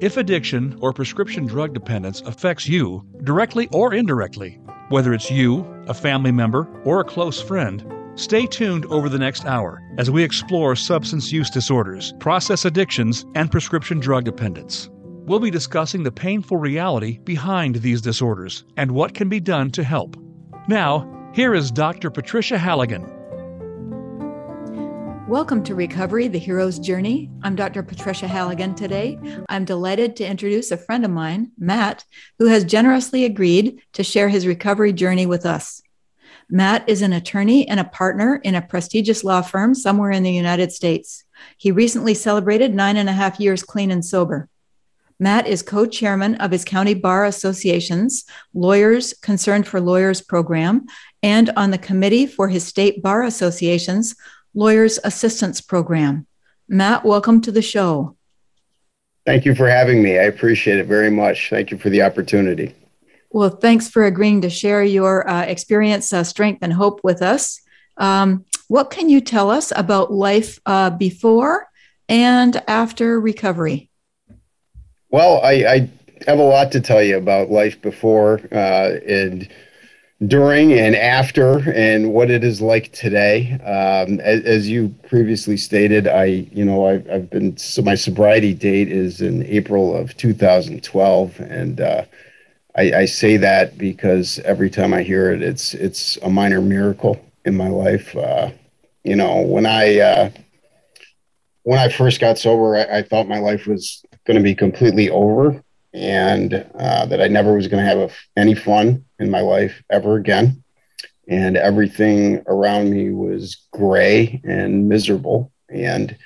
If addiction or prescription drug dependence affects you, directly or indirectly, whether it's you, a family member, or a close friend, stay tuned over the next hour as we explore substance use disorders, process addictions, and prescription drug dependence. We'll be discussing the painful reality behind these disorders and what can be done to help. Now, here is Dr. Patricia Halligan Welcome to Recovery, the Hero's Journey. I'm Dr. Patricia Halligan today. I'm delighted to introduce a friend of mine, Matt, who has generously agreed to share his recovery journey with us. Matt is an attorney and a partner in a prestigious law firm somewhere in the United States. He recently celebrated nine and a half years clean and sober. Matt is co chairman of his county bar association's Lawyers Concerned for Lawyers program and on the committee for his state bar association's Lawyers Assistance Program. Matt, welcome to the show. Thank you for having me. I appreciate it very much. Thank you for the opportunity. Well, thanks for agreeing to share your uh, experience, uh, strength, and hope with us. Um, what can you tell us about life uh, before and after recovery? Well, I, I, have a lot to tell you about life before uh, and during and after and what it is like today. Um, as, as, you previously stated, I, you know, I've, I've, been, so my sobriety date is in April of 2012. And uh, I, I, say that because every time I hear it, it's, it's a minor miracle in my life. Uh, you know, when I, uh, when I first got sober, I, I thought my life was going to be completely over and uh, that I never was going to have a, any fun in my life ever again. And everything around me was gray and miserable. And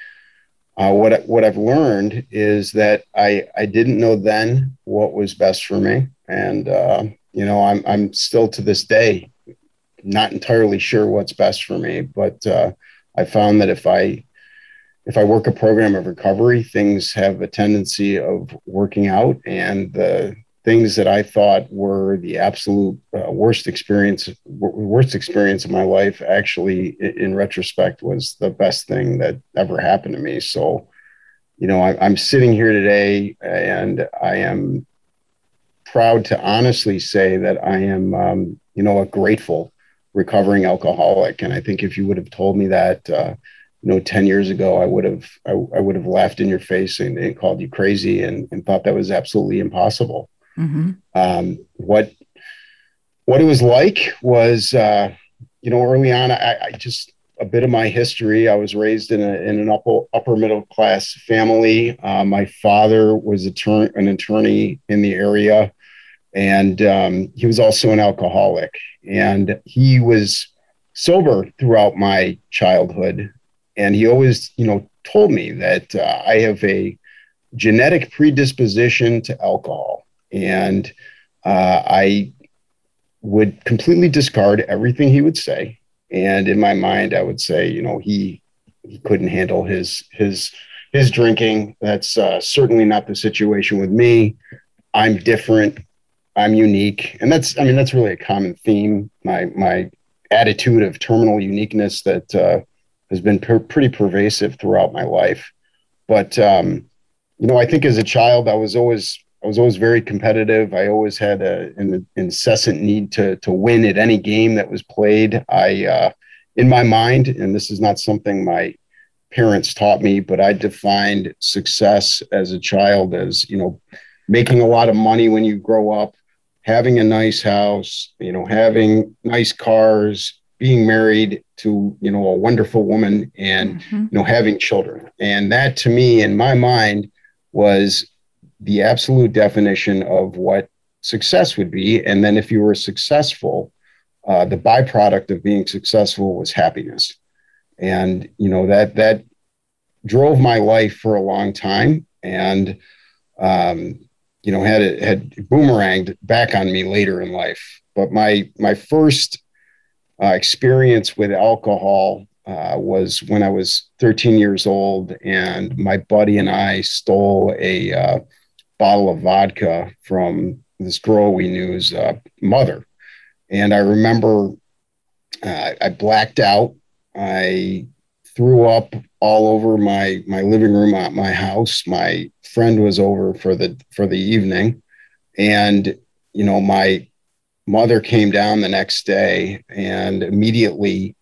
uh, what what I've learned is that I I didn't know then what was best for me, and uh, you know I'm I'm still to this day not entirely sure what's best for me. But uh, I found that if I if I work a program of recovery, things have a tendency of working out, and the things that I thought were the absolute uh, worst experience, worst experience of my life, actually, in retrospect, was the best thing that ever happened to me. So, you know, I, I'm sitting here today, and I am proud to honestly say that I am, um, you know, a grateful recovering alcoholic. And I think if you would have told me that. Uh, you know 10 years ago i would have i, I would have laughed in your face and, and called you crazy and, and, thought that was absolutely impossible. Mm-hmm. um, what what it was like was uh, you know early on I, I, just a bit of my history. I was raised in, a, in an upper upper middle class family. Uh, my father was a attorney, an attorney in the area and um, he was also an alcoholic and he was sober throughout my childhood and he always, you know, told me that uh, I have a genetic predisposition to alcohol, and uh, I would completely discard everything he would say. And in my mind, I would say, you know, he he couldn't handle his his his drinking. That's uh, certainly not the situation with me. I'm different. I'm unique, and that's I mean that's really a common theme. My my attitude of terminal uniqueness that uh, has been per- pretty pervasive throughout my life. But um, you know, I think as a child, I was always I was always very competitive. I always had a, an incessant need to to win at any game that was played. I, uh, in my mind, and this is not something my parents taught me, but I defined success as a child as you know, making a lot of money when you grow up, having a nice house, you know, having nice cars, being married to you know a wonderful woman and mm-hmm. you know having children and that to me in my mind was the absolute definition of what success would be and then if you were successful uh, the byproduct of being successful was happiness and you know that that drove my life for a long time and um, you know, had it had boomeranged back on me later in life. But my my first uh, experience with alcohol uh, was when I was 13 years old, and my buddy and I stole a uh, bottle of vodka from this girl we knew's uh, mother. And I remember uh, I blacked out. I threw up all over my my living room at my house. My friend was over for the for the evening, and you know my mother came down the next day and immediately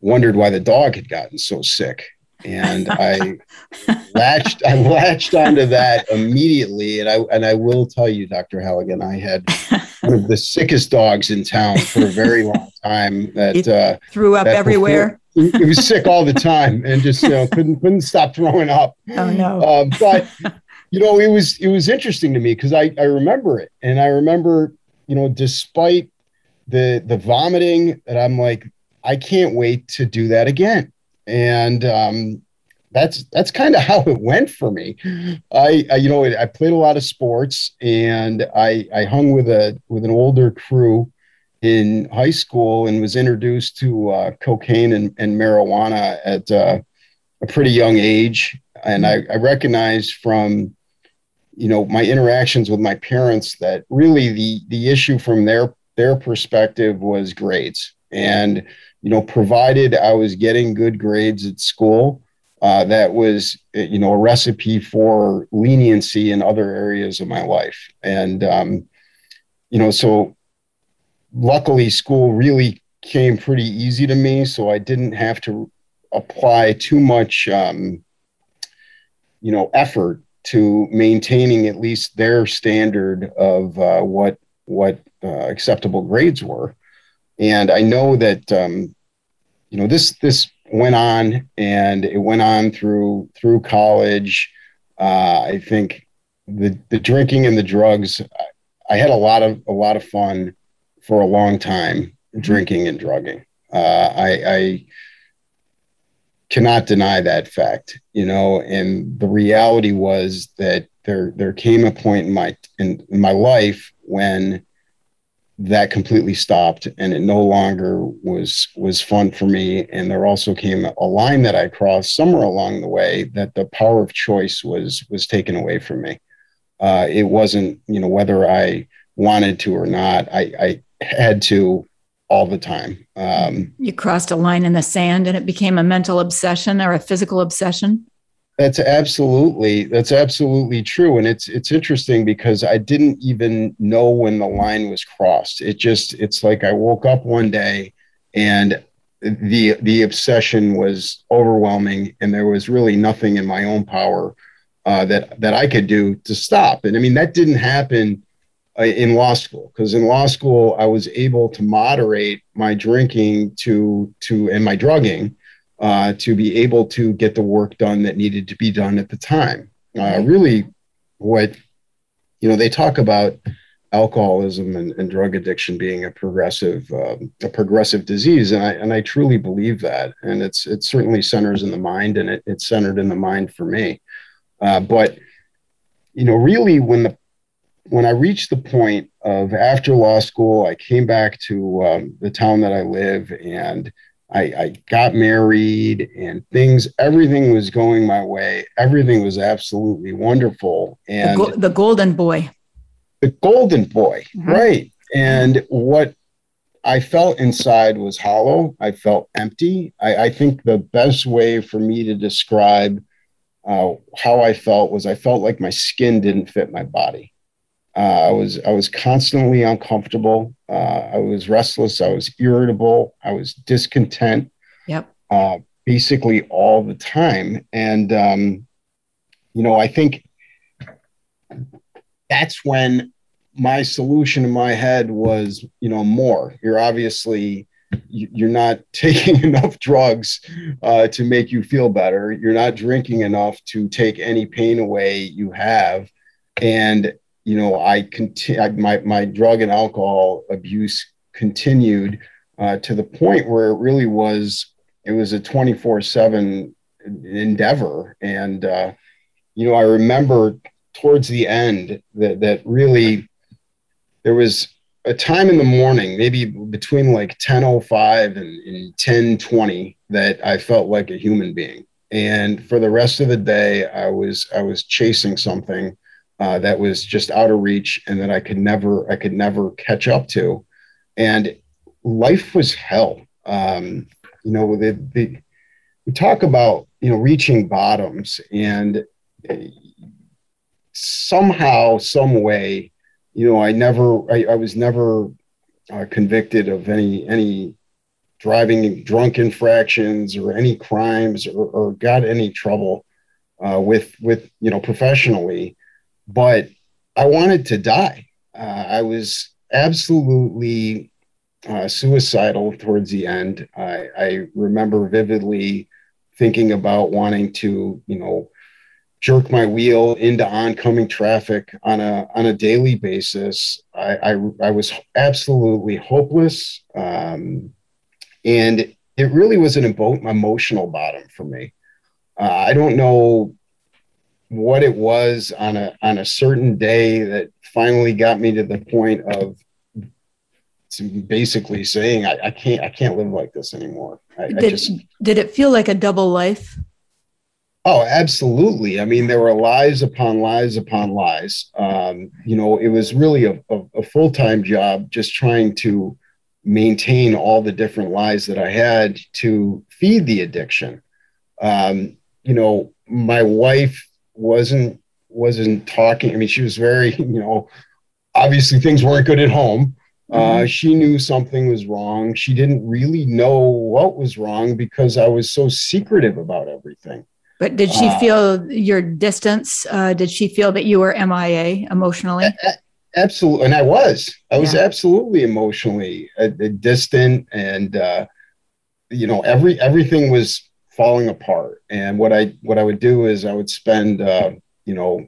wondered why the dog had gotten so sick. And I latched I latched onto that immediately. And I and I will tell you, Dr. Halligan, I had one of the sickest dogs in town for a very long time that uh, threw up everywhere. Before, it was sick all the time and just you know couldn't couldn't stop throwing up. Oh no. Um, but you know, it was it was interesting to me because I, I remember it. And I remember you know, despite the the vomiting, that I'm like, I can't wait to do that again. And um, that's that's kind of how it went for me. I, I, you know I played a lot of sports and I I hung with a with an older crew in high school and was introduced to uh, cocaine and, and marijuana at uh, a pretty young age. And I, I recognized from you know my interactions with my parents that really the the issue from their their perspective was grades. And you know provided i was getting good grades at school uh, that was you know a recipe for leniency in other areas of my life. And um, you know so luckily school really came pretty easy to me so i didn't have to apply too much um, you know effort to maintaining at least their standard of uh, what what uh, acceptable grades were. And I know that um, you know this this went on and it went on through through college. Uh, I think the the drinking and the drugs. I had a lot of a lot of fun for a long time drinking and drugging. Uh, I, I cannot deny that fact, you know. And the reality was that there there came a point in my in, in my life when that completely stopped and it no longer was was fun for me and there also came a line that i crossed somewhere along the way that the power of choice was was taken away from me uh, it wasn't you know whether i wanted to or not i i had to all the time. Um, you crossed a line in the sand and it became a mental obsession or a physical obsession. That's absolutely that's absolutely true, and it's it's interesting because I didn't even know when the line was crossed. It just it's like I woke up one day and the the obsession was overwhelming, and there was really nothing in my own power uh, that that I could do to stop. And I mean that didn't happen in law school because in law school I was able to moderate my drinking to to and my drugging uh, to be able to get the work done that needed to be done at the time. Uh, really, what you know they talk about alcoholism and, and drug addiction being a progressive um, a progressive disease, and I and I truly believe that. And it's it certainly centers in the mind, and it, it's centered in the mind for me. Uh, but you know, really, when the when I reached the point of after law school, I came back to um, the town that I live and I, I, got married and things, everything was going my way. Everything was absolutely wonderful. And the, go- the golden boy. The golden boy, mm-hmm. right. And what I felt inside was hollow. I felt empty. I, I think the best way for me to describe uh, how I felt was I felt like my skin didn't fit my body. Uh, I was I was constantly uncomfortable. Uh, I was restless. I was irritable. I was discontent. Yep. Uh, basically all the time, and um, you know, I think that's when my solution in my head was, you know, more. You're obviously you're not taking enough drugs uh, to make you feel better. You're not drinking enough to take any pain away you have, and you know, I continue my my drug and alcohol abuse continued uh, to the point where it really was it was a 24 7 endeavor and uh, you know i remember towards the end that that really there was a time in the morning, maybe between like 10:05 and, and 10:20, that I felt like a human being. And for the rest of the day, I was I was chasing something uh, that was just out of reach and that I could never I could never catch up to. And life was hell. Um, you know, the, the, we talk about you know reaching bottoms and somehow, some way, you know, I never I, I was never uh, convicted of any any driving drunk infractions or any crimes or, or got any trouble uh, with with you know professionally but I wanted to die. Uh, I was absolutely uh, suicidal towards the end. I, I, remember vividly thinking about wanting to, you know, jerk my wheel into oncoming traffic on a on a daily basis. I I, I was absolutely hopeless, um, and it really was an emotional bottom for me. Uh, I don't know what it was on a on a certain day that finally got me to the point of basically saying I, I can't I can't live like this anymore. I, did, I just, did it feel like a double life? Oh, absolutely. I mean, there were lies upon lies upon lies. Um, you know, it was really a, a, a full time job just trying to maintain all the different lies that I had to feed the addiction. Um, you know, my wife wasn't wasn't talking. I mean, she was very, you know, obviously things weren't good at home. Uh, mm-hmm. Uh, she knew something was wrong. She didn't really know what was wrong because I was so secretive about everything. But did she uh, feel your distance? Uh, did she feel that you were MIA emotionally? Absolutely, and I was. I was yeah. absolutely emotionally uh, distant, and uh, you know, every everything was falling apart. And what I what I would do is I would spend uh, you know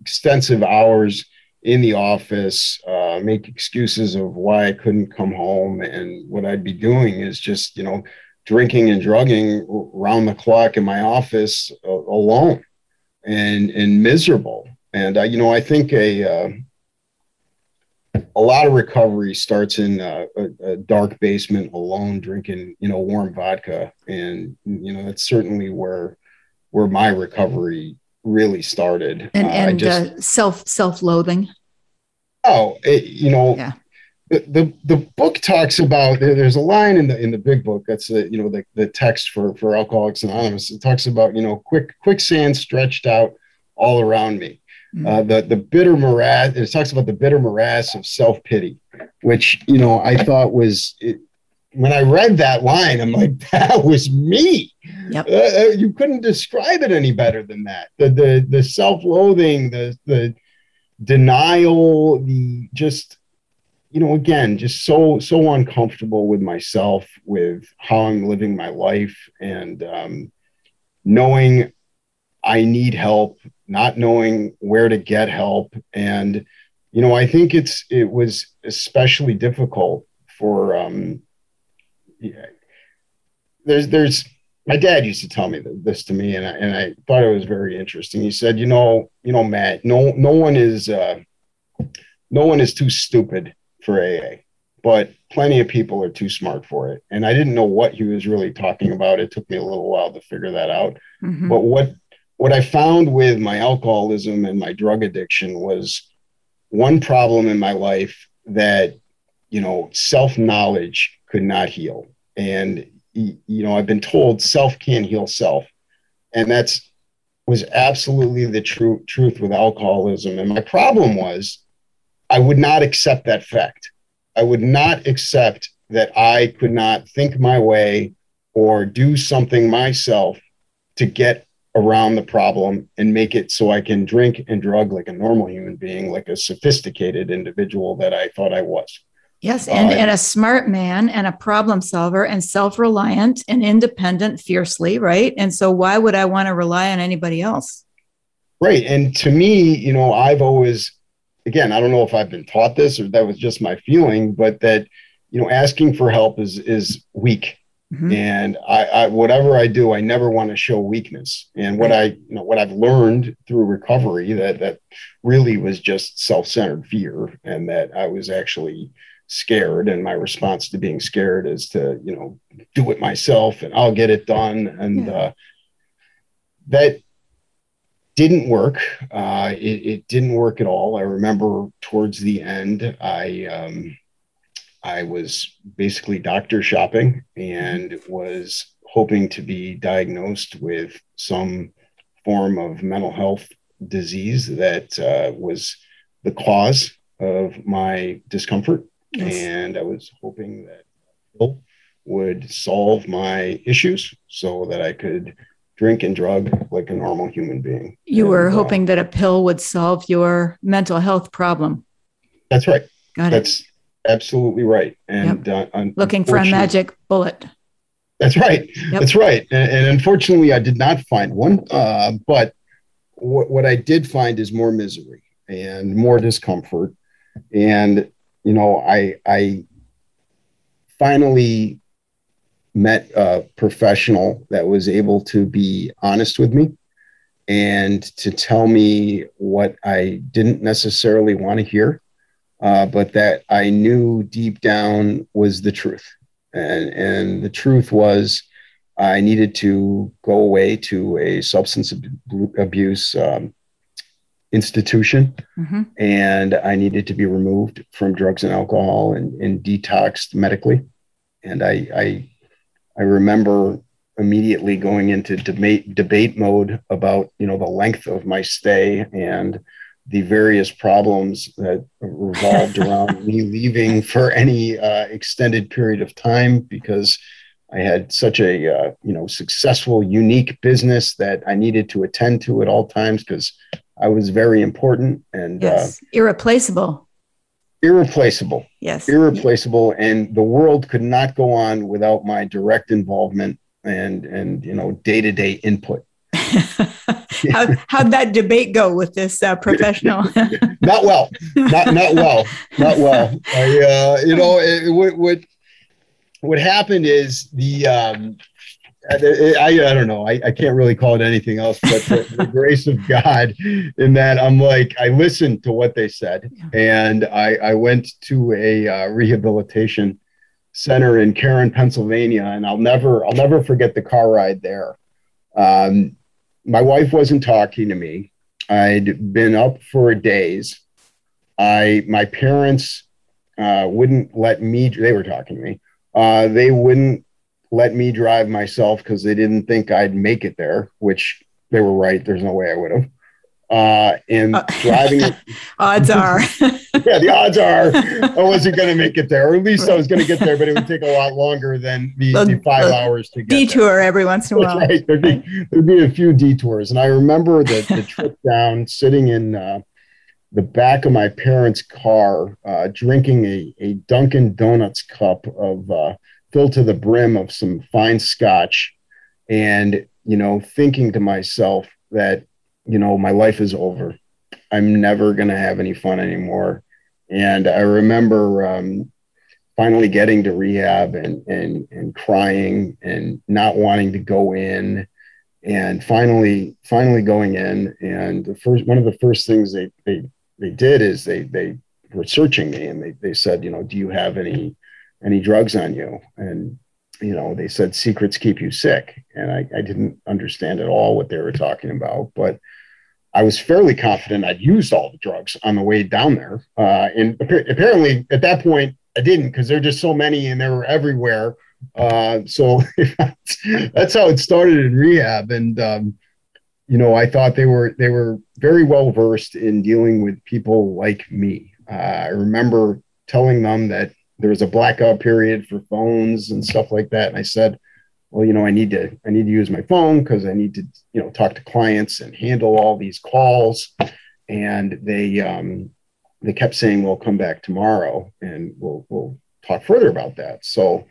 extensive hours in the office, uh, make excuses of why I couldn't come home, and what I'd be doing is just you know drinking and drugging around the clock in my office uh, alone and and miserable. And uh, you know I think a uh, a lot of recovery starts in a, a, dark basement alone drinking you know warm vodka and you know that's certainly where where my recovery really started and, uh, and just, uh, self self-loathing oh it, you know yeah. the, the the book talks about there's a line in the in the big book that's the you know the, the text for for alcoholics anonymous it talks about you know quick quicksand stretched out all around me. Uh, the the bitter morass. It talks about the bitter morass of self pity, which you know I thought was it, when I read that line, I'm like, that was me. Yep. Uh, uh you couldn't describe it any better than that. The the the self loathing, the the denial, the just you know again just so so uncomfortable with myself with how i'm living my life and um, knowing i need help not knowing where to get help. And, you know, I think it's, it was especially difficult for, um, yeah, there's, there's, my dad used to tell me this to me, and I, and I thought it was very interesting. He said, "You know, you know, Matt, no, no one is, uh, no one is too stupid for AA, but plenty of people are too smart for it." And I didn't know what he was really talking about. It took me a little while to figure that out. Mm-hmm. But what what I found with my alcoholism and my drug addiction was one problem in my life that, you know, self knowledge could not heal. And, you know, I've been told self can't heal self. And that's was absolutely the true truth with alcoholism. And my problem was I would not accept that fact. I would not accept that I could not think my way or do something myself to get around the problem and make it so I can drink and drug like a normal human being, like a sophisticated individual that I thought I was. Yes, and, uh, and a smart man and a problem solver and self reliant and independent fiercely, right? And so, why would I want to rely on anybody else? Right. And to me, you know, I've always, again, I don't know if I've been taught this or that was just my feeling, but that, you know, asking for help is is weak Mm-hmm. And I, I, whatever I do, I never want to show weakness. And what I, you know, what I've learned through recovery that that really was just self-centered fear, and that I was actually scared. And my response to being scared is to, you know, do it myself, and I'll get it done. And yeah. uh, that didn't work. Uh, it, it, didn't work at all. I remember towards the end, I. Um, I was basically doctor shopping and was hoping to be diagnosed with some form of mental health disease that uh, was the cause of my discomfort. Yes. And I was hoping that pill would solve my issues so that I could drink and drug like a normal human being. You and, were uh, hoping uh, that a pill would solve your mental health problem. That's right. Got that's, it absolutely right. And yep. uh, looking for a magic bullet. That's right. Yep. That's right. And, and, unfortunately, I did not find one. Uh, but what, what I did find is more misery and more discomfort. And you know, I I finally met a professional that was able to be honest with me and to tell me what I didn't necessarily want to hear uh, but that I knew deep down was the truth. And, and the truth was, I needed to go away to a substance abuse um, institution mm-hmm. and I needed to be removed from drugs and alcohol and, and detoxed medically. And I, I, I remember immediately going into debate debate mode about you know the length of my stay and the various problems that revolved around me leaving for any uh, extended period of time because I had such a uh, you know successful, unique business that I needed to attend to at all times because I was very important and uh, yes. uh, irreplaceable. Irreplaceable. Yes. Irreplaceable, and the world could not go on without my direct involvement and and you know day to day input. How, how'd that debate go with this uh, professional? not well. Not not well. Not well. I, uh, you know, it, what what what happened is the um, I, I, I don't know. I, I can't really call it anything else but the, the, grace of God in that I'm like, I listened to what they said and I, I went to a uh, rehabilitation center in Caron, Pennsylvania. And I'll never, I'll never forget the car ride there. Um, my wife wasn't talking to me. I'd been up for days. I my parents uh, wouldn't let me. They were talking to me. Uh, they wouldn't let me drive myself because they didn't think I'd make it there, which they were right. There's no way I would have uh, and uh, driving. odds are. yeah, the odds are I wasn't going to make it there, or at least I was going to get there, but it would take a lot longer than the, the, the five hours to get detour there. every once in a while. Right. There'd be there'd be a few detours, and I remember the the trip down, sitting in. Uh, the back of my parents' car, uh, drinking a, a Dunkin' Donuts cup of uh, filled to the brim of some fine scotch, and you know, thinking to myself that you know, my life is over. I'm never going to have any fun anymore. And I remember um, finally getting to rehab and, and, and crying and not wanting to go in and finally, finally going in. And the first, one of the first things they, they, they did is they, they were searching me and they, they said, you know, do you have any, any drugs on you? And, you know, they said secrets keep you sick. And I, I didn't understand at all what they were talking about, but I was fairly confident I'd used all the drugs on the way down there. Uh, and apparently at that point, I didn't because there are just so many and they were everywhere. Uh, so that's how it started in rehab. And, um, you know, I thought they were they were very well versed in dealing with people like me. Uh, I remember telling them that there was a blackout period for phones and stuff like that, and I said, well, you know, I need to I need to use my phone because I need to you know talk to clients and handle all these calls. And they um, they kept saying, "We'll come back tomorrow and we'll we'll talk further about that." So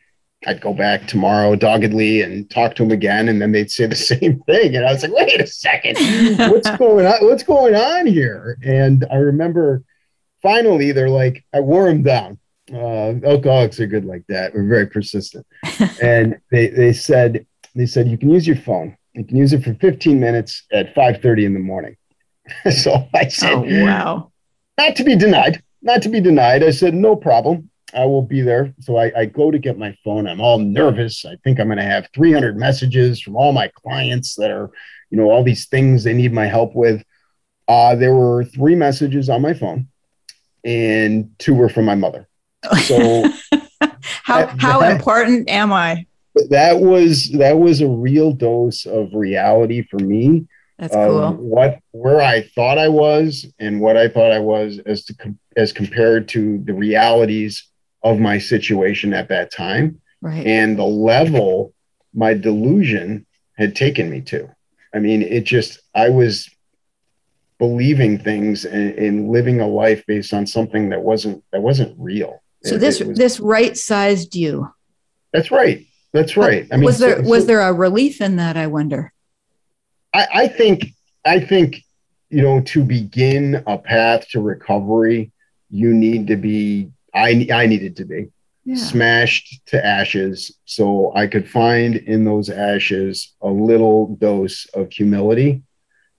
I'd go back tomorrow doggedly and talk to them again, and then they'd say the same thing. And I was like, "Wait a second, what's going on? What's going on here?" And I remember finally they're like, I wore them down. Uh, alcoholics are good like that. We're very persistent. and they, they said, they said, you can use your phone. You can use it for 15 minutes at 5.30 in the morning. so I said, oh, wow. Not to be denied, not to be denied. I said, no problem. I will be there. So I, I go to get my phone. I'm all nervous. I think I'm going to have 300 messages from all my clients that are, you know, all these things they need my help with. Uh, there were three messages on my phone, and two were from my mother. So, how that, how that, important am I? That was that was a real dose of reality for me. That's cool. Um, what where I thought I was and what I thought I was as to as compared to the realities of my situation at that time, right? And the level my delusion had taken me to. I mean, it just I was believing things and, and living a life based on something that wasn't that wasn't real. So it, this it was, this right sized you. That's right. That's right. I mean, was there so, was there a relief in that? I wonder. I, I think I think you know to begin a path to recovery, you need to be. I I needed to be yeah. smashed to ashes, so I could find in those ashes a little dose of humility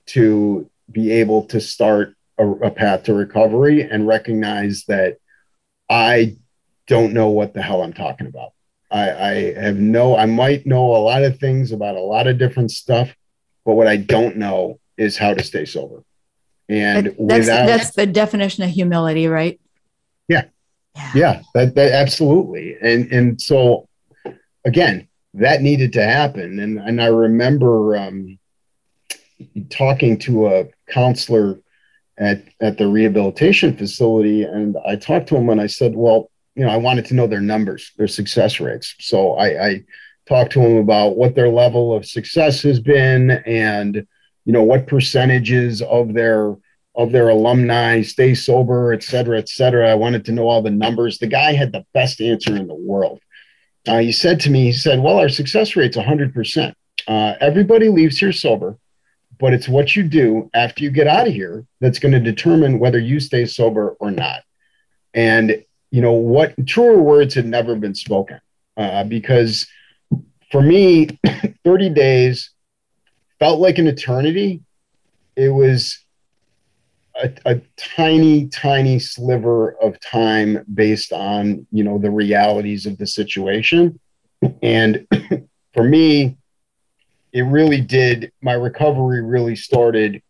to be able to start a, a path to recovery and recognize that I don't know what the hell I'm talking about. I, I, have no, I might know a lot of things about a lot of different stuff, but what I don't know is how to stay sober. And that's, without, that's the definition of humility, right? Yeah. Yeah. yeah that, that absolutely. And, and so again, that needed to happen. And, and I remember, um, talking to a counselor at, at the rehabilitation facility. And I talked to him and I said, well, you know, I wanted to know their numbers, their success rates. So I, I talked to them about what their level of success has been and, you know, what percentages of their of their alumni stay sober, et cetera, et cetera. I wanted to know all the numbers. The guy had the best answer in the world. Uh, he said to me, he said, well, our success rate's 100%. Uh, everybody leaves here sober but it's what you do after you get out of here that's going to determine whether you stay sober or not. And, you know, what truer words had never been spoken uh, because for me, 30 days felt like an eternity. It was a, a, tiny, tiny sliver of time based on, you know, the realities of the situation. And for me, it really did. My recovery really started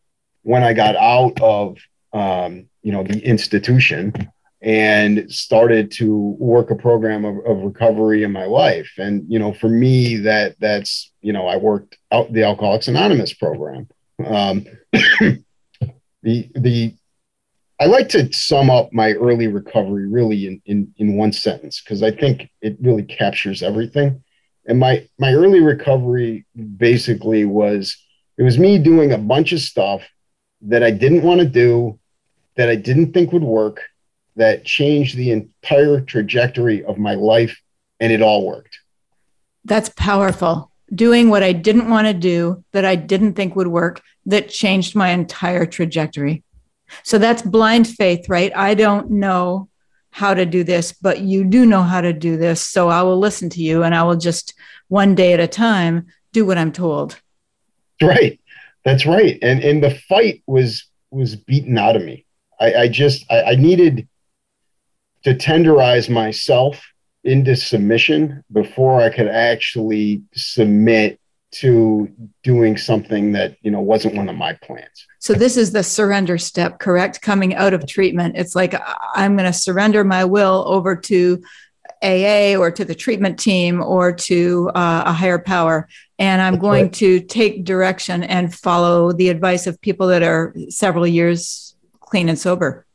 when I got out of, um, you know, the institution and started to work a program of, of, recovery in my life. And, you know, for me, that that's, you know, I worked out the Alcoholics Anonymous program. Um, the, the, I like to sum up my early recovery really in, in, in one sentence because I think it really captures everything and my my early recovery basically was it was me doing a bunch of stuff that I didn't want to do, that I didn't think would work, that changed the entire trajectory of my life, and it all worked. That's powerful. Doing what I didn't want to do, that I didn't think would work, that changed my entire trajectory. So that's blind faith, right? I don't know how to do this, but you do know how to do this. So I will listen to you and I will just one day at a time do what I'm told. Right. That's right. And and the fight was was beaten out of me. I, I just I, I needed to tenderize myself into submission before I could actually submit to doing something that you know wasn't one of my plans. So this is the surrender step correct? Coming out of treatment. It's like i'm going to surrender my will over to aa or to the treatment team or to uh, a higher power. And i'm going right. to take direction and follow the advice of people that are several years clean and sober.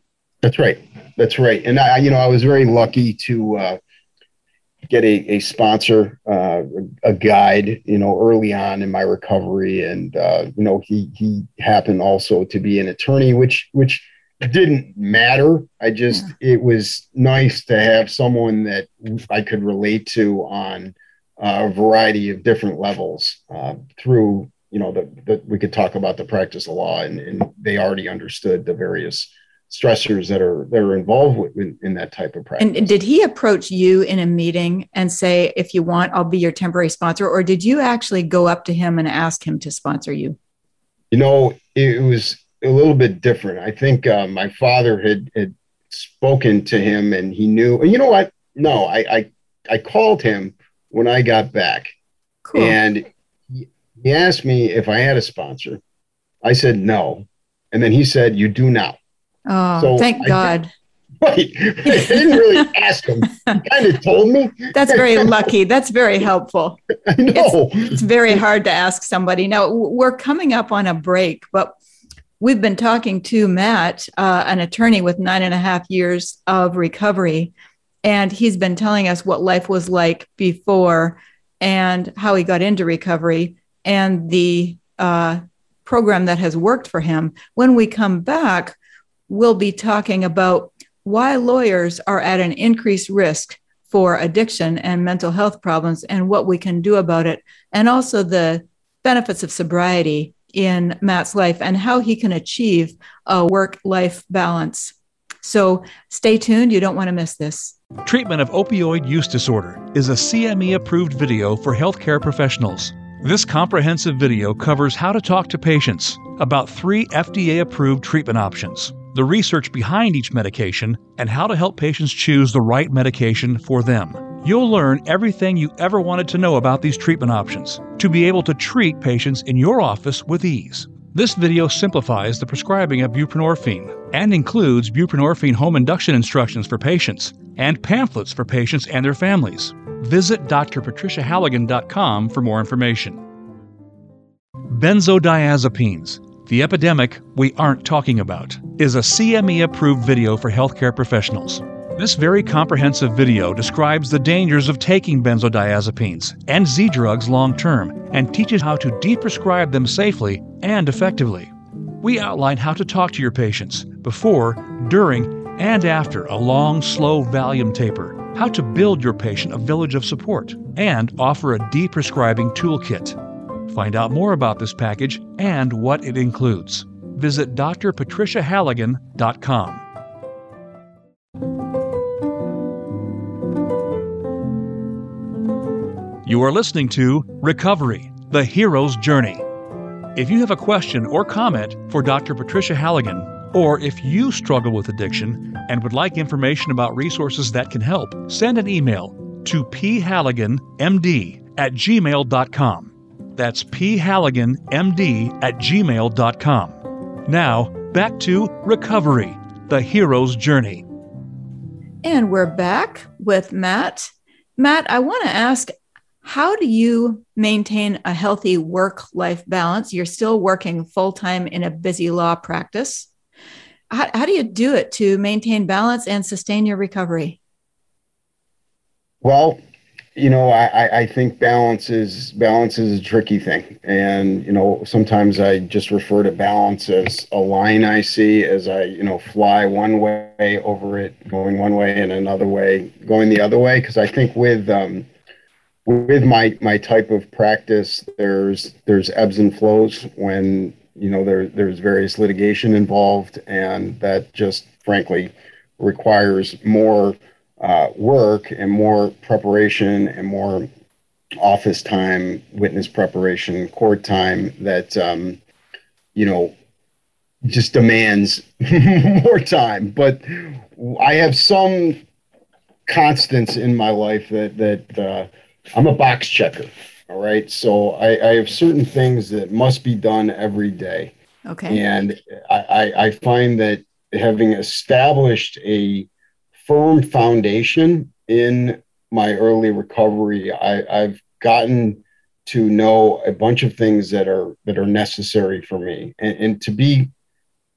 That's right. That's right. And i you know i was very lucky to uh, get a, a sponsor, uh, a guide, you know, early on in my recovery. And, uh, you know, he, he happened also to be an attorney, which, which didn't matter. I just, yeah. it was nice to have someone that I could relate to on a variety of different levels uh, through, you know, that we could talk about the practice of law and, and they already understood the various stressors that are that are involved with, in, in that type of practice. And did he approach you in a meeting and say, if you want, I'll be your temporary sponsor? Or did you actually go up to him and ask him to sponsor you? You know, it was a little bit different. I think uh, my father had, had spoken to him and he knew, you know what? No, I, I, I called him when I got back cool. and he, asked me if I had a sponsor. I said no. And then he said, you do now. Oh, so thank I God. Right. I didn't really ask him. He kind of told me. That's very lucky. That's very helpful. I know. It's, it's, very hard to ask somebody. Now, we're coming up on a break, but we've been talking to Matt, uh, an attorney with nine and a half years of recovery, and he's been telling us what life was like before and how he got into recovery and the uh, program that has worked for him. When we come back, we'll be talking about why lawyers are at an increased risk for addiction and mental health problems and what we can do about it, and also the benefits of sobriety in Matt's life and how he can achieve a work life balance. So stay tuned, you don't want to miss this. Treatment of opioid use disorder is a CME approved video for healthcare professionals. This comprehensive video covers how to talk to patients about three FDA approved treatment options the research behind each medication, and how to help patients choose the right medication for them. You'll learn everything you ever wanted to know about these treatment options to be able to treat patients in your office with ease. This video simplifies the prescribing of buprenorphine and includes buprenorphine home induction instructions for patients and pamphlets for patients and their families. Visit drpatriciahalligan.com for more information. Benzodiazepines the epidemic we aren't talking about is a CME approved video for healthcare professionals. This very comprehensive video describes the dangers of taking benzodiazepines and Z drugs long term and teaches how to deprescribe them safely and effectively. We outline how to talk to your patients before, during, and after a long, slow Valium taper, how to build your patient a village of support, and offer a deprescribing toolkit. Find out more about this package and what it includes. Visit drpatriciahalligan.com. You are listening to Recovery, the Hero's Journey. If you have a question or comment for Dr. Patricia Halligan, or if you struggle with addiction and would like information about resources that can help, send an email to phalliganmd at gmail.com. That's phalliganmd at gmail.com. Now, back to recovery, the hero's journey. And we're back with Matt. Matt, I want to ask how do you maintain a healthy work life balance? You're still working full time in a busy law practice. How, how do you do it to maintain balance and sustain your recovery? Well, you know, I, I think balance is balance is a tricky thing, and you know, sometimes I just refer to balance as a line I see as I you know fly one way over it, going one way, and another way going the other way. Because I think with um, with my my type of practice, there's there's ebbs and flows when you know there there's various litigation involved, and that just frankly requires more uh, work and more preparation and more office time, witness preparation, court time that, um, you know, just demands more time. But I have some constants in my life that, that uh, I'm a box checker. All right. So I, I have certain things that must be done every day. Okay. And I, I find that having established a firm foundation in my early recovery. I, I've gotten to know a bunch of things that are that are necessary for me, and, and to be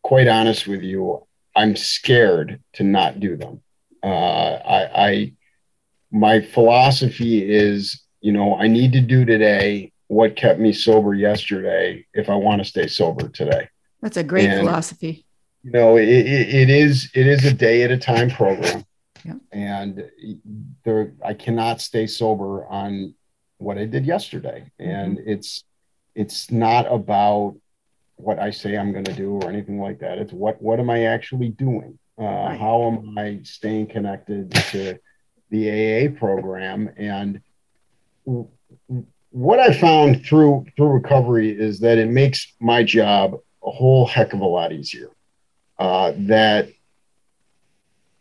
quite honest with you, I'm scared to not do them. Uh, I, I my philosophy is, you know, I need to do today what kept me sober yesterday if I want to stay sober today. That's a great and, philosophy you know, it, it, is it is a day at a time program, yeah. and there I cannot stay sober on what I did yesterday, mm-hmm. and it's it's not about what I say I'm going to do or anything like that. It's what what am I actually doing? Uh, right. How am I staying connected to the AA program? And what I found through through recovery is that it makes my job a whole heck of a lot easier. Uh, that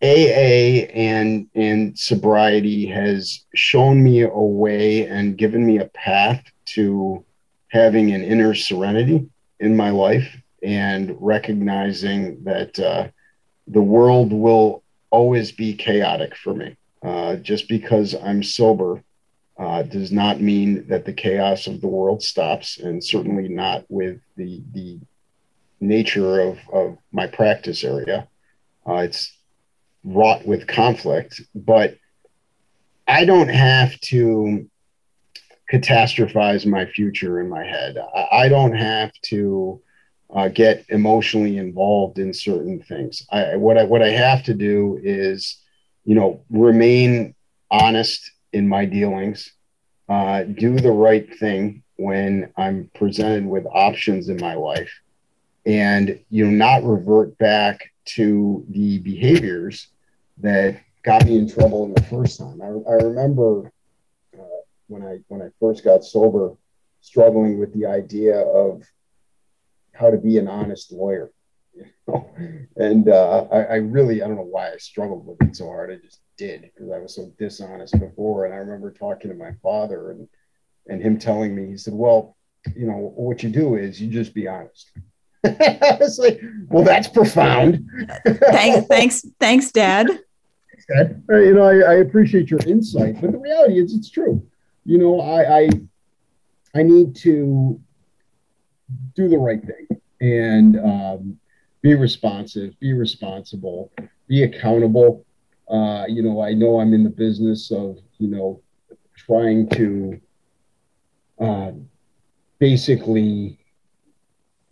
AA and and sobriety has shown me a way and given me a path to having an inner serenity in my life and recognizing that uh, the world will always be chaotic for me. Uh, just because I'm sober uh, does not mean that the chaos of the world stops, and certainly not with the the nature of, of my practice area. Uh, it's wrought with conflict, but I don't have to catastrophize my future in my head. I, I don't have to uh, get emotionally involved in certain things. I, what I what I have to do is, you know, remain honest in my dealings, uh, do the right thing when I'm presented with options in my life, and you know, not revert back to the behaviors that got me in trouble in the first time. I, I remember uh, when I when I first got sober, struggling with the idea of how to be an honest lawyer. You know? And uh, I, I, really I don't know why I struggled with it so hard. I just did because I was so dishonest before. And I remember talking to my father and and him telling me, he said, "Well, you know what you do is you just be honest." I was like, "Well, that's profound." thanks, thanks, thanks, Dad. Dad. You know, I, I appreciate your insight, but the reality is, it's true. You know, I, I I need to do the right thing and um, be responsive, be responsible, be accountable. Uh, you know, I know I'm in the business of, you know, trying to uh, basically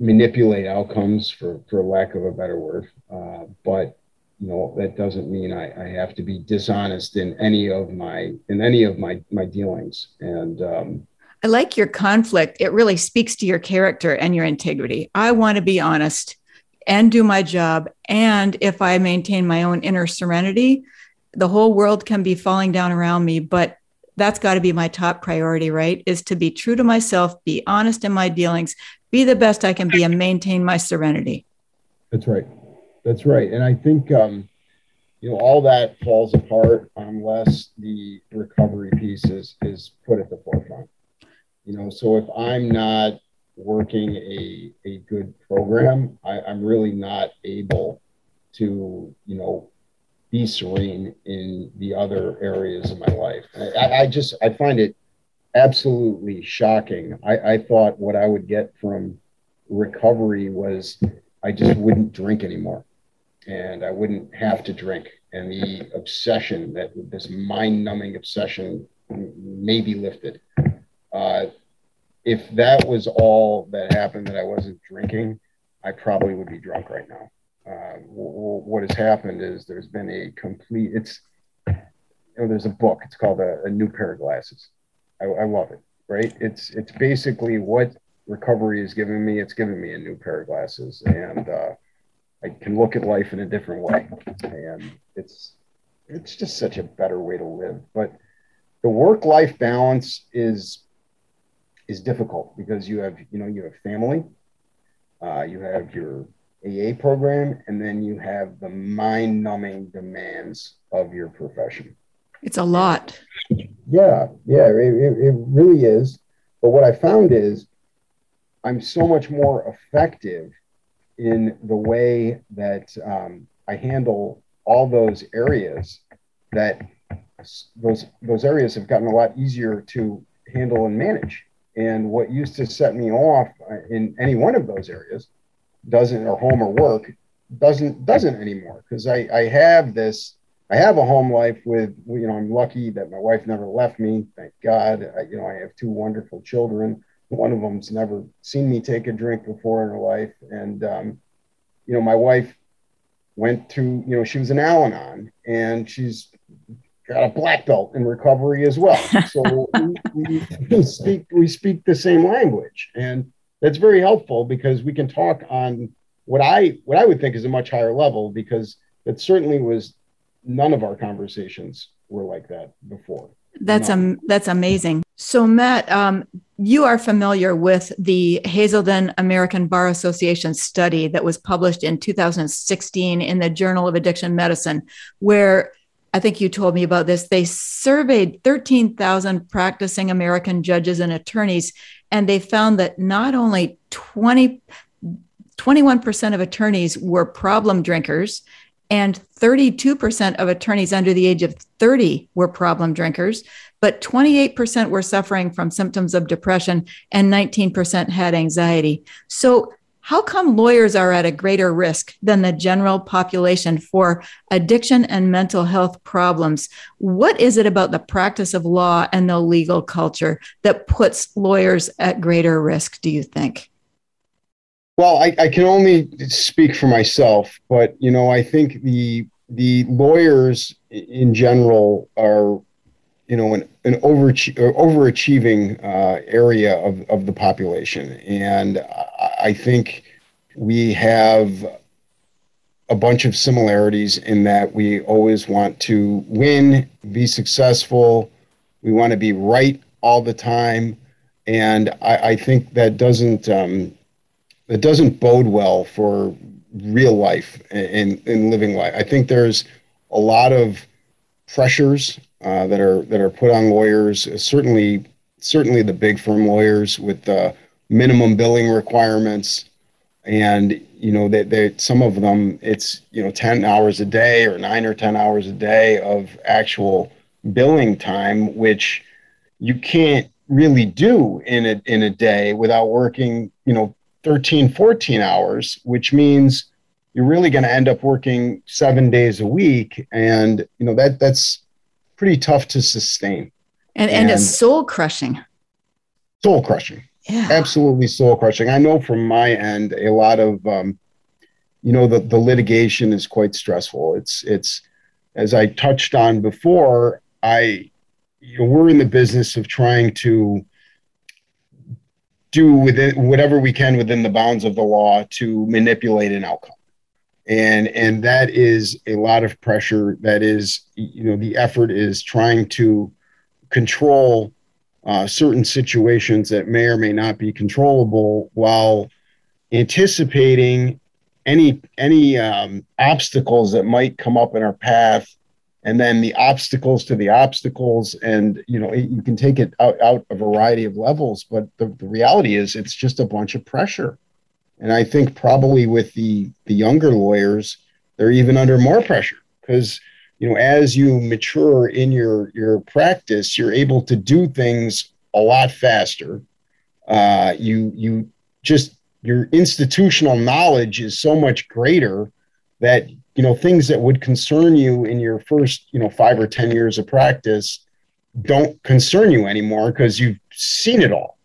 manipulate outcomes for, for lack of a better word. Uh, but, you know, that doesn't mean I, I have to be dishonest in any of my, in any of my, my dealings. And, um, I like your conflict. It really speaks to your character and your integrity. I want to be honest and do my job. And if I maintain my own inner serenity, the whole world can be falling down around me. But that's got to be my top priority, right? Is to be true to myself, be honest in my dealings, be the best I can be, and maintain my serenity. That's right. That's right. And I think, um, you know, all that falls apart unless the recovery piece is, is put at the forefront. You know, so if I'm not working a, a good program, I, I'm really not able to, you know, be serene in the other areas of my life. I, I just I find it absolutely shocking. I, I thought what I would get from recovery was I just wouldn't drink anymore and I wouldn't have to drink. And the obsession that this mind numbing obsession may be lifted. Uh, if that was all that happened, that I wasn't drinking, I probably would be drunk right now. Uh, w- what has happened is there's been a complete. It's you know, there's a book. It's called a, a New Pair of Glasses. I, I, love it. Right? It's it's basically what recovery is giving me. It's giving me a new pair of glasses, and uh, I can look at life in a different way. And it's it's just such a better way to live. But the work life balance is is difficult because you have you know you have family, uh, you have your AA program, and then you have the mind numbing demands of your profession. It's a lot. Yeah, yeah, it, it, it really is. But what I found is I'm so much more effective in the way that um, I handle all those areas that those those areas have gotten a lot easier to handle and manage. And what used to set me off in any one of those areas doesn't, or home or work, doesn't doesn't anymore because I, I have this I have a home life with you know I'm lucky that my wife never left me. Thank God I, you know I have two wonderful children. One of them's never seen me take a drink before in her life. And um, you know my wife went to you know she was an Al-Anon and she's got a black belt in recovery as well. So we, we, speak we speak the same language, and that's very helpful because we can talk on what I what I would think is a much higher level because it certainly was none of our conversations were like that before. That's um that's amazing. So Matt, um, you are familiar with the Hazelden American Bar Association study that was published in 2016 in the Journal of Addiction Medicine, where I think you told me about this. They surveyed 13,000 practicing American judges and attorneys, and they found that not only 20, 21% of attorneys were problem drinkers, and 32% of attorneys under the age of 30 were problem drinkers, but 28% were suffering from symptoms of depression, and 19% had anxiety. So how come lawyers are at a greater risk than the general population for addiction and mental health problems? What is it about the practice of law and the legal culture that puts lawyers at greater risk, do you think? Well, I, I can only speak for myself, but you know, I think the the lawyers in general are you know an, an overachieving, overachieving uh, area of, of the population. And I think we have a bunch of similarities in that we always want to win be successful. We want to be right all the time. And I, I think that doesn't um, that doesn't bode well for real life and in living life I think there's a lot of pressures uh, that are that are put on lawyers. Certainly, certainly the big firm lawyers with the minimum billing requirements, and you know that they, some of them it's you know ten hours a day or nine or ten hours a day of actual billing time, which you can't really do in a in a day without working you know 13 14 hours which means you're really going to end up working seven days a week and you know that that's pretty tough to sustain. And, and, and it's soul crushing. Soul crushing. Yeah. Absolutely soul crushing. I know from my end, a lot of, um, you know, the, the litigation is quite stressful. It's, it's, as I touched on before, I, you know, we're in the business of trying to do within whatever we can within the bounds of the law to manipulate an outcome. And and that is a lot of pressure. That is you know the effort is trying to control uh, certain situations that may or may not be controllable while anticipating any any um, obstacles that might come up in our path and then the obstacles to the obstacles and you know you can take it out, out a variety of levels but the, the reality is it's just a bunch of pressure and I think probably with the the younger lawyers, they're even under more pressure because you know as you mature in your your practice, you're able to do things a lot faster. Uh, you you just your institutional knowledge is so much greater that you know things that would concern you in your first you know five or ten years of practice don't concern you anymore because you've seen it all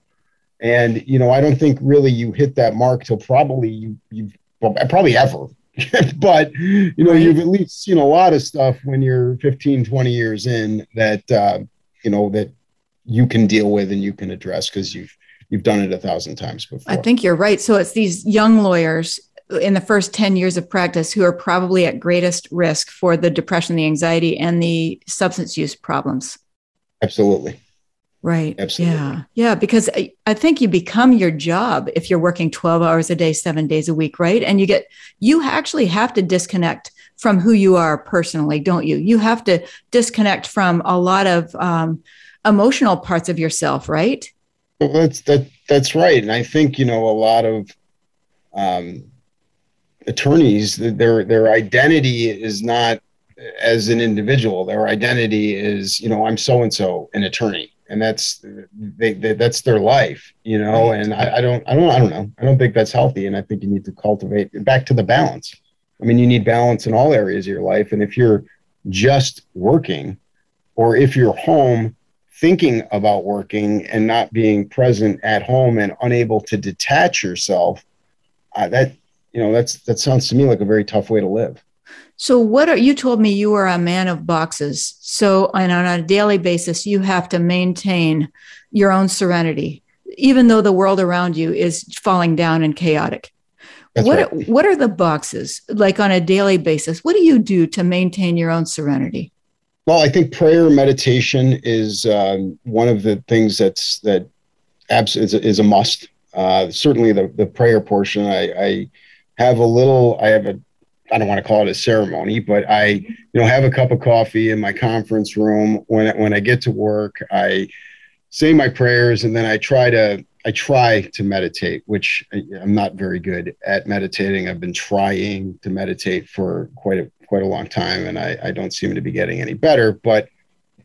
and you know, I don't think really you hit that mark till probably you you've well, probably ever. but you know, you've at least seen a lot of stuff when you're 15, 20 years in that uh, you know that you can deal with and you can address because you've you've done it a thousand times before. I think you're right. So it's these young lawyers in the first 10 years of practice who are probably at greatest risk for the depression, the anxiety, and the substance use problems. Absolutely. Right. Absolutely. Yeah. Yeah. Because I, I think you become your job if you're working 12 hours a day, seven days a week, right? And you get, you actually have to disconnect from who you are personally, don't you? You have to disconnect from a lot of um, emotional parts of yourself, right? Well, that's that. That's right, and I think you know a lot of um, attorneys. Their their identity is not as an individual. Their identity is, you know, I'm so and so, an attorney and that's they, they, that's their life you know and I, I, don't i don't i don't know i don't think that's healthy and i think you need to cultivate back to the balance i mean you need balance in all areas of your life and if you're just working or if you're home thinking about working and not being present at home and unable to detach yourself uh, that you know that's that sounds to me like a very tough way to live so, what are you told me you are a man of boxes? So, and on a daily basis, you have to maintain your own serenity. even though the world around you is falling down and chaotic. That's what right. what are the boxes like on a daily basis? What do you do to maintain your own serenity? Well, I think prayer meditation is um, one of the things that's that abs- is, a, is a must. Uh, certainly, the the prayer portion. I, I have a little. I have a. I don't want to call it a ceremony, but I, you know, have a cup of coffee in my conference room when when I get to work. I say my prayers, and then I try to I try to meditate, which I'm not very good at meditating. I've been trying to meditate for quite a quite a long time, and I, I don't seem to be getting any better. But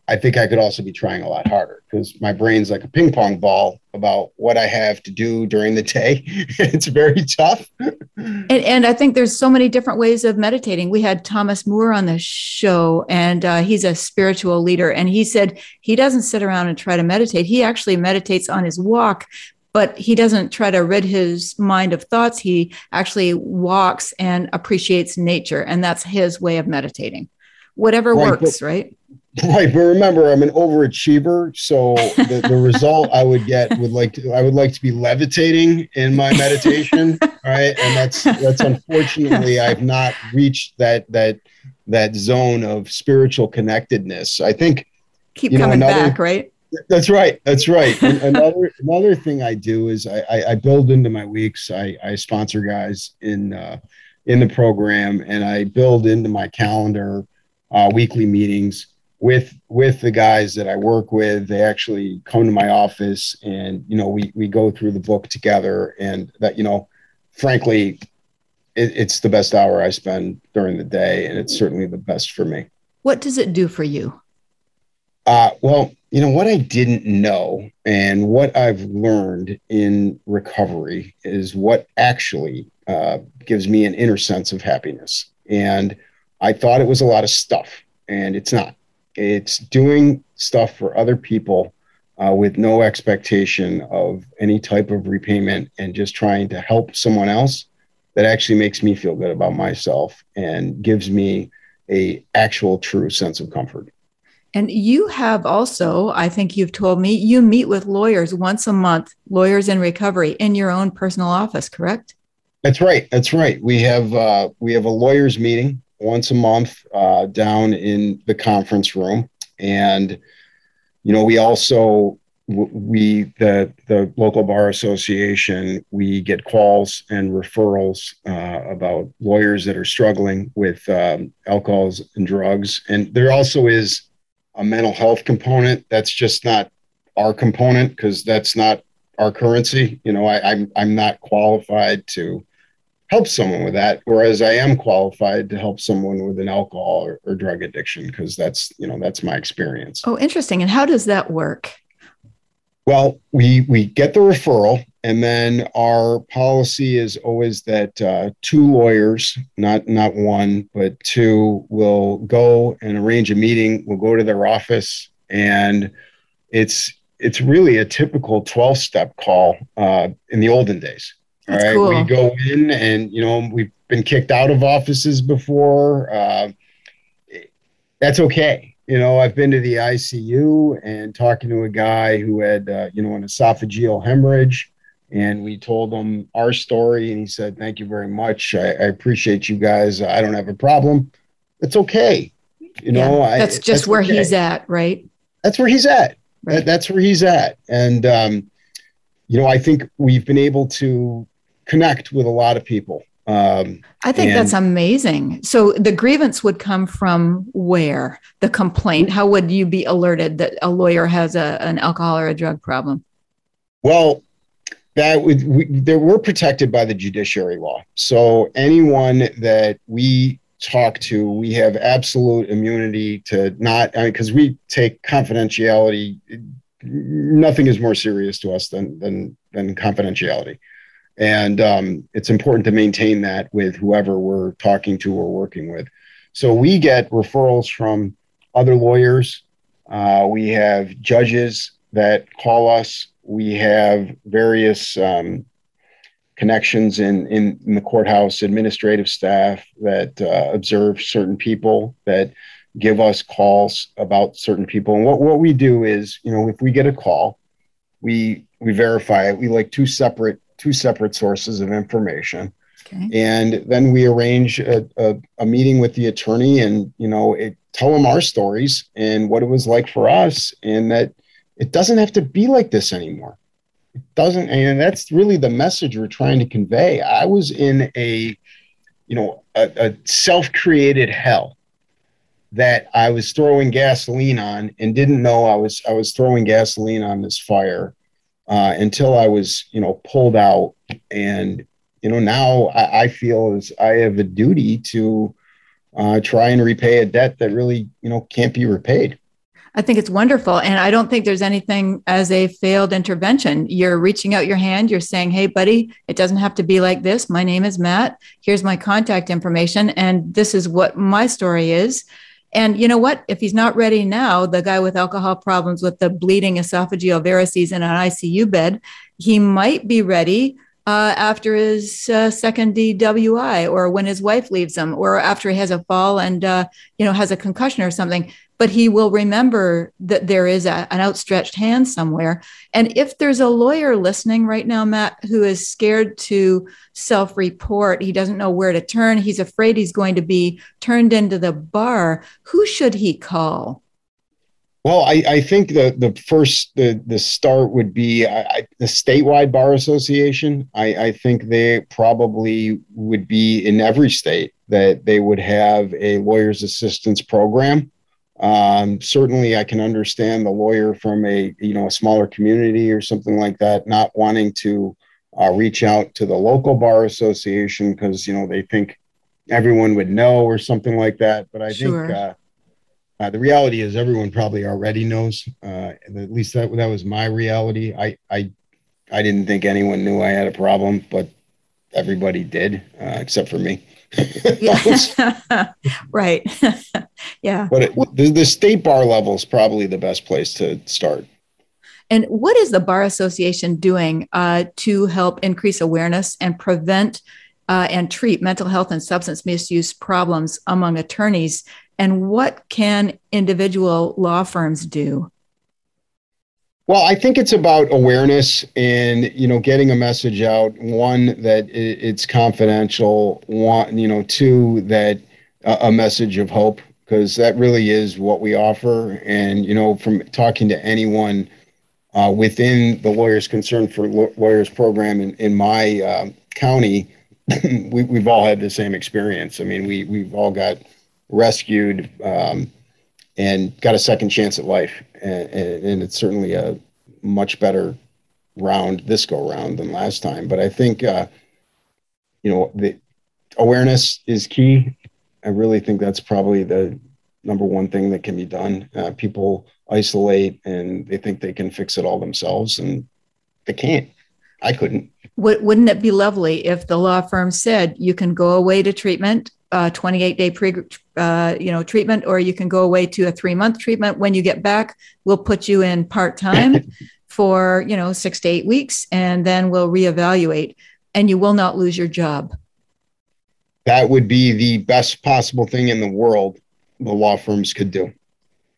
I think I could also be trying a lot harder because my brain's like a ping pong ball about what I have to do during the day. it's very tough. and, and, I think there's so many different ways of meditating. We had Thomas Moore on the show, and uh, he's a spiritual leader. And he said he doesn't sit around and try to meditate. He actually meditates on his walk, but he doesn't try to rid his mind of thoughts. He actually walks and appreciates nature. And that's his way of meditating. Whatever right, works, but- right? Right, but remember, I'm an overachiever, so the, the result I would get would like to, I would like to be levitating in my meditation, right? And that's that's unfortunately I've not reached that that that zone of spiritual connectedness. I think keep coming know, another, back, right? That's right. That's right. another another thing I do is I, I, I build into my weeks. I, I sponsor guys in uh, in the program, and I build into my calendar uh, weekly meetings with with the guys that I work with. They actually come to my office and you know we we go through the book together and that you know frankly it, it's the best hour I spend during the day and it's certainly the best for me. What does it do for you? Uh, well, you know what I didn't know and what I've learned in recovery is what actually uh, gives me an inner sense of happiness. And I thought it was a lot of stuff, and it's not it's doing stuff for other people uh, with no expectation of any type of repayment and just trying to help someone else that actually makes me feel good about myself and gives me a actual true sense of comfort. And you have also i think you've told me you meet with lawyers once a month lawyers in recovery in your own personal office correct? That's right that's right. We have uh, we have a lawyers meeting once a month uh, down in the conference room. And, you know, we also, we, the, the local bar association, we get calls and referrals uh, about lawyers that are struggling with um, alcohols and drugs. And there also is a mental health component. That's just not our component because that's not our currency. You know, I, I'm, I'm not qualified to help someone with that whereas i am qualified to help someone with an alcohol or, or drug addiction because that's you know that's my experience. Oh interesting. And how does that work? Well we we get the referral and then our policy is always that uh, two lawyers not not one but two will go and arrange a meeting we'll go to their office and it's it's really a typical 12 step call uh, in the olden days that's all right. Cool. We go in and, you know, we've been kicked out of offices before. Uh, that's okay. You know, I've been to the ICU and talking to a guy who had, uh, you know, an esophageal hemorrhage. And we told him our story. And he said, Thank you very much. I, I appreciate you guys. I don't have a problem. It's okay. You know, yeah, that's I, just that's where okay. he's at, right? That's where he's at. Right. That, that's where he's at. And, um, you know, I think we've been able to connect with a lot of people. Um, I think and, that's amazing. So the grievance would come from where? The complaint. How would you be alerted that a lawyer has a, an alcohol or a drug problem? Well, that would we, we're protected by the judiciary law. So anyone that we talk to, we have absolute immunity to not because I mean, we take confidentiality. Nothing is more serious to us than than than confidentiality and um, it's important to maintain that with whoever we're talking to or working with. So we get referrals from other lawyers. Uh, we have judges that call us. We have various um, connections in, in, in, the courthouse administrative staff that uh, observe certain people that give us calls about certain people. And what, what we do is you know if we get a call we we verify it. We like two separate two separate sources of information. Okay. And then we arrange a, a, a, meeting with the attorney and, you know, it, tell them our stories and what it was like for us and that it doesn't have to be like this anymore. It doesn't. And that's really the message we're trying to convey. I was in a, you know, a, a self created hell that I was throwing gasoline on and didn't know I was I was throwing gasoline on this fire uh, until I was you know pulled out and you know now I, I feel as I have a duty to uh, try and repay a debt that really you know can't be repaid. I think it's wonderful. And I don't think there's anything as a failed intervention. You're reaching out your hand, you're saying, Hey, buddy, it doesn't have to be like this. My name is Matt. Here's my contact information. And this is what my story is. And you know what? If he's not ready now, the guy with alcohol problems with the bleeding esophageal varices in an ICU bed, he might be ready uh, after his uh, second DWI or when his wife leaves him or after he has a fall and uh, you know has a concussion or something but he will remember that there is a, an outstretched hand somewhere. And if there's a lawyer listening right now, Matt, who is scared to self report, he doesn't know where to turn, he's afraid he's going to be turned into the bar, who should he call? Well, I, I think the the first the the start would be I, the statewide bar association. I, I think they probably would be in every state that they would have a lawyer's assistance program um, certainly, I can understand the lawyer from a you know a smaller community or something like that not wanting to uh, reach out to the local bar association because you know they think everyone would know or something like that. But I sure. think uh, uh, the reality is everyone probably already knows. Uh, at least that that was my reality. I I I didn't think anyone knew I had a problem, but everybody did, uh, except for me. right. yeah. But it, the, the state bar level is probably the best place to start. And what is the Bar Association doing uh, to help increase awareness and prevent uh, and treat mental health and substance misuse problems among attorneys? And what can individual law firms do? Well, I think it's about awareness and you know getting a message out. One that it's confidential. One, you know, two that a message of hope because that really is what we offer. And you know, from talking to anyone uh, within the Lawyers Concerned for Lawyers program in, in my uh, county, we, we've all had the same experience. I mean, we we've all got rescued. Um, and got a second chance at life. And, and, it's certainly a much better round this go round than last time. But I think, uh, you know, the awareness is key. I really think that's probably the number one thing that can be done. Uh, people isolate and they think they can fix it all themselves, and they can't. I couldn't. Wouldn't it be lovely if the law firm said you can go away to treatment uh, 28 day pre uh, you know treatment or you can go away to a three month treatment. When you get back we'll put you in part time for you know six to eight weeks and then we'll reevaluate and you will not lose your job. That would be the best possible thing in the world the law firms could do.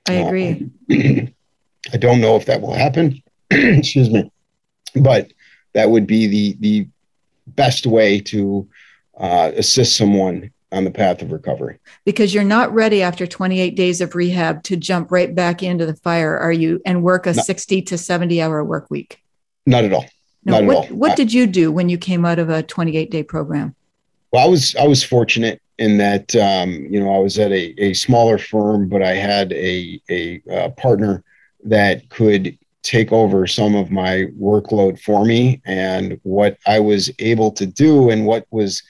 I agree. Uh, i don't know if that will happen. Excuse me. But that would be the the best way to uh, assist someone on the path of recovery. Because you're not ready after 28 days of rehab to jump right back into the fire, are you? And work a 60 to 70 hour work week? Not at all. No, not what, at all. What I, did you do when you came out of a 28 day program? Well, I was I was fortunate in that um, you know I was at a, a smaller firm, but I had a a uh, partner that could take over some of my workload for me, and what I was able to do, and what was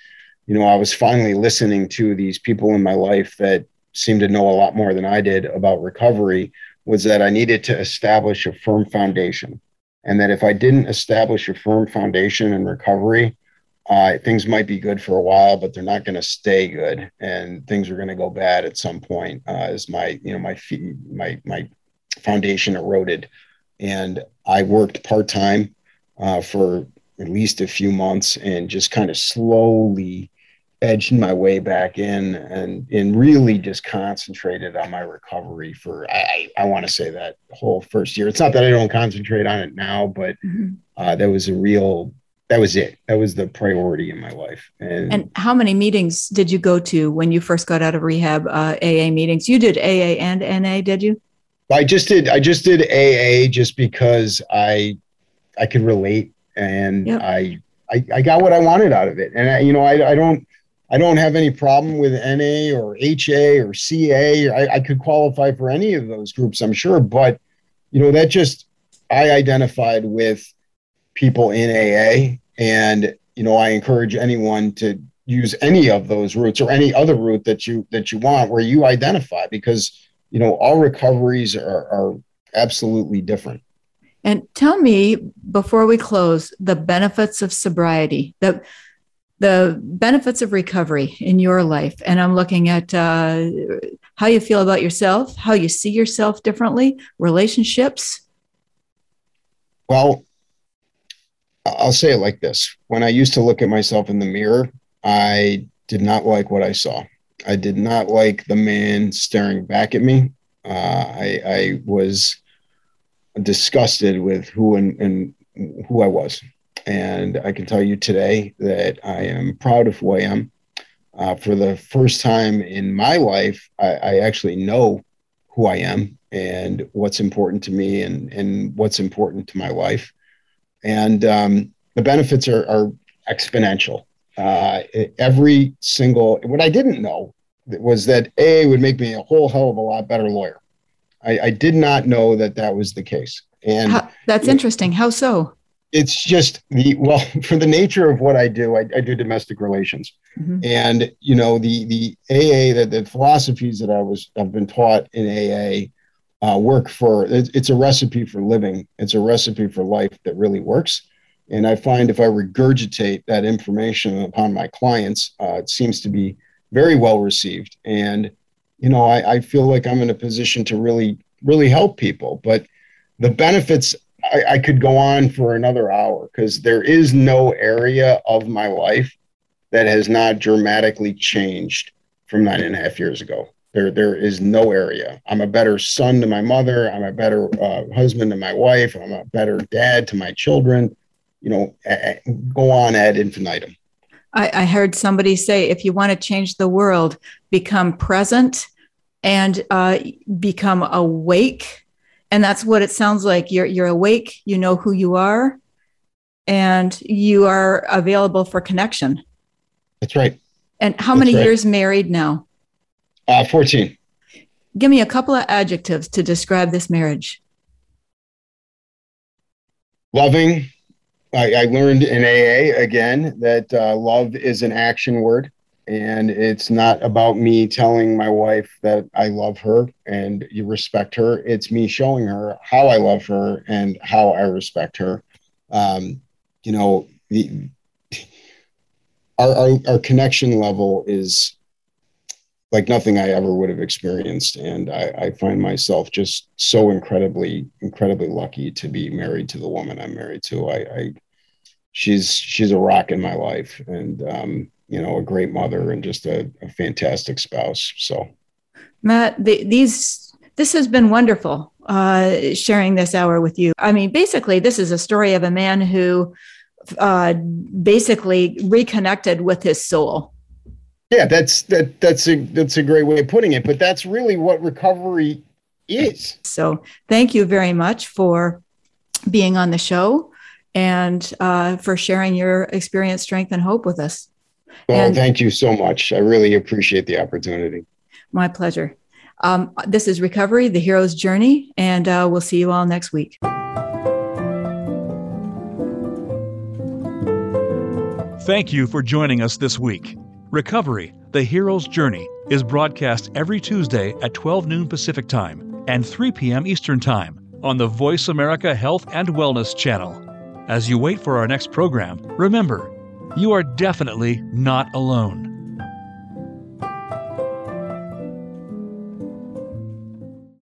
you know, I was finally listening to these people in my life that seemed to know a lot more than I did about recovery was that I needed to establish a firm foundation. And that if I didn't establish a firm foundation in recovery, uh, things might be good for a while, but they're not going to stay good, and things are going to go bad at some point. Uh, as my, you know, my my my foundation eroded, and I worked part time uh, for at least a few months, and just kind of slowly edged my way back in and and really just concentrated on my recovery for I I want to say that whole first year. It's not that I don't concentrate on it now, but mm-hmm. uh, that was a real that was it. That was the priority in my life. And, and how many meetings did you go to when you first got out of rehab? Uh, AA meetings. You did AA and NA, did you? I just did. I just did AA just because I I could relate and yep. I, I I got what I wanted out of it. And I, you know, I I don't I don't have any problem with NA or HA or CA. I, I could qualify for any of those groups, I'm sure. But you know, that just I identified with people in AA. And, you know, I encourage anyone to use any of those routes or any other route that you that you want where you identify because you know all recoveries are, are absolutely different and tell me before we close the benefits of sobriety the the benefits of recovery in your life and i'm looking at uh, how you feel about yourself how you see yourself differently relationships well I'll say it like this. When I used to look at myself in the mirror, I did not like what I saw. I did not like the man staring back at me. Uh, I, I, was disgusted with who and, and who I was. And I can tell you today that I am proud of who I am. Uh, for the first time in my life, I, I, actually know who I am and what's important to me and, and what's important to my life and um, the benefits are, are exponential. Uh, every single what I didn't know was that A would make me a whole hell of a lot better lawyer. I, I did not know that that was the case, and How, that's interesting. How so? It's just the well for the nature of what I do. I, I do domestic relations, mm-hmm. and you know the the AA the, the philosophies that I was I've been taught in AA uh, work for it's a recipe for living it's a recipe for life that really works and i find if i regurgitate that information upon my clients uh, it seems to be very well received and you know I, I, feel like i'm in a position to really really help people but the benefits i, I could go on for another hour because there is no area of my life that has not dramatically changed from nine and a half years ago there, there is no area. I'm a better son to my mother. I'm a better uh, husband to my wife. I'm a better dad to my children. You know, go on ad infinitum. I, I heard somebody say, if you want to change the world, become present and uh, become awake. And that's what it sounds like. You're you're awake. You know who you are, and you are available for connection. That's right. And how that's many right. years married now? Uh, 14. Give me a couple of adjectives to describe this marriage. Loving. I, I learned in AA again that uh, love is an action word. And it's not about me telling my wife that I love her and you respect her. It's me showing her how I love her and how I respect her. Um, you know, the, our, our, our connection level is like nothing I ever would have experienced. And I, I, find myself just so incredibly, incredibly lucky to be married to the woman I'm married to. I, I she's she's a rock in my life, and um, you know, a great mother and just a, a fantastic spouse. So, Matt, the, these this has been wonderful uh, sharing this hour with you. I mean, basically, this is a story of a man who uh, basically reconnected with his soul yeah, that's that that's a that's a great way of putting it, but that's really what recovery is. So, thank you very much for being on the show and uh, for sharing your experience, strength, and hope with us. Well, and thank you so much. I really appreciate the opportunity. My pleasure. Um, this is Recovery, the Hero's Journey, and uh, we'll see you all next week. Thank you for joining us this week. Recovery, The Hero's Journey, is broadcast every Tuesday at 12 noon Pacific Time and 3 p.m. Eastern Time on the Voice America Health and Wellness channel. As you wait for our next program, remember, you are definitely not alone.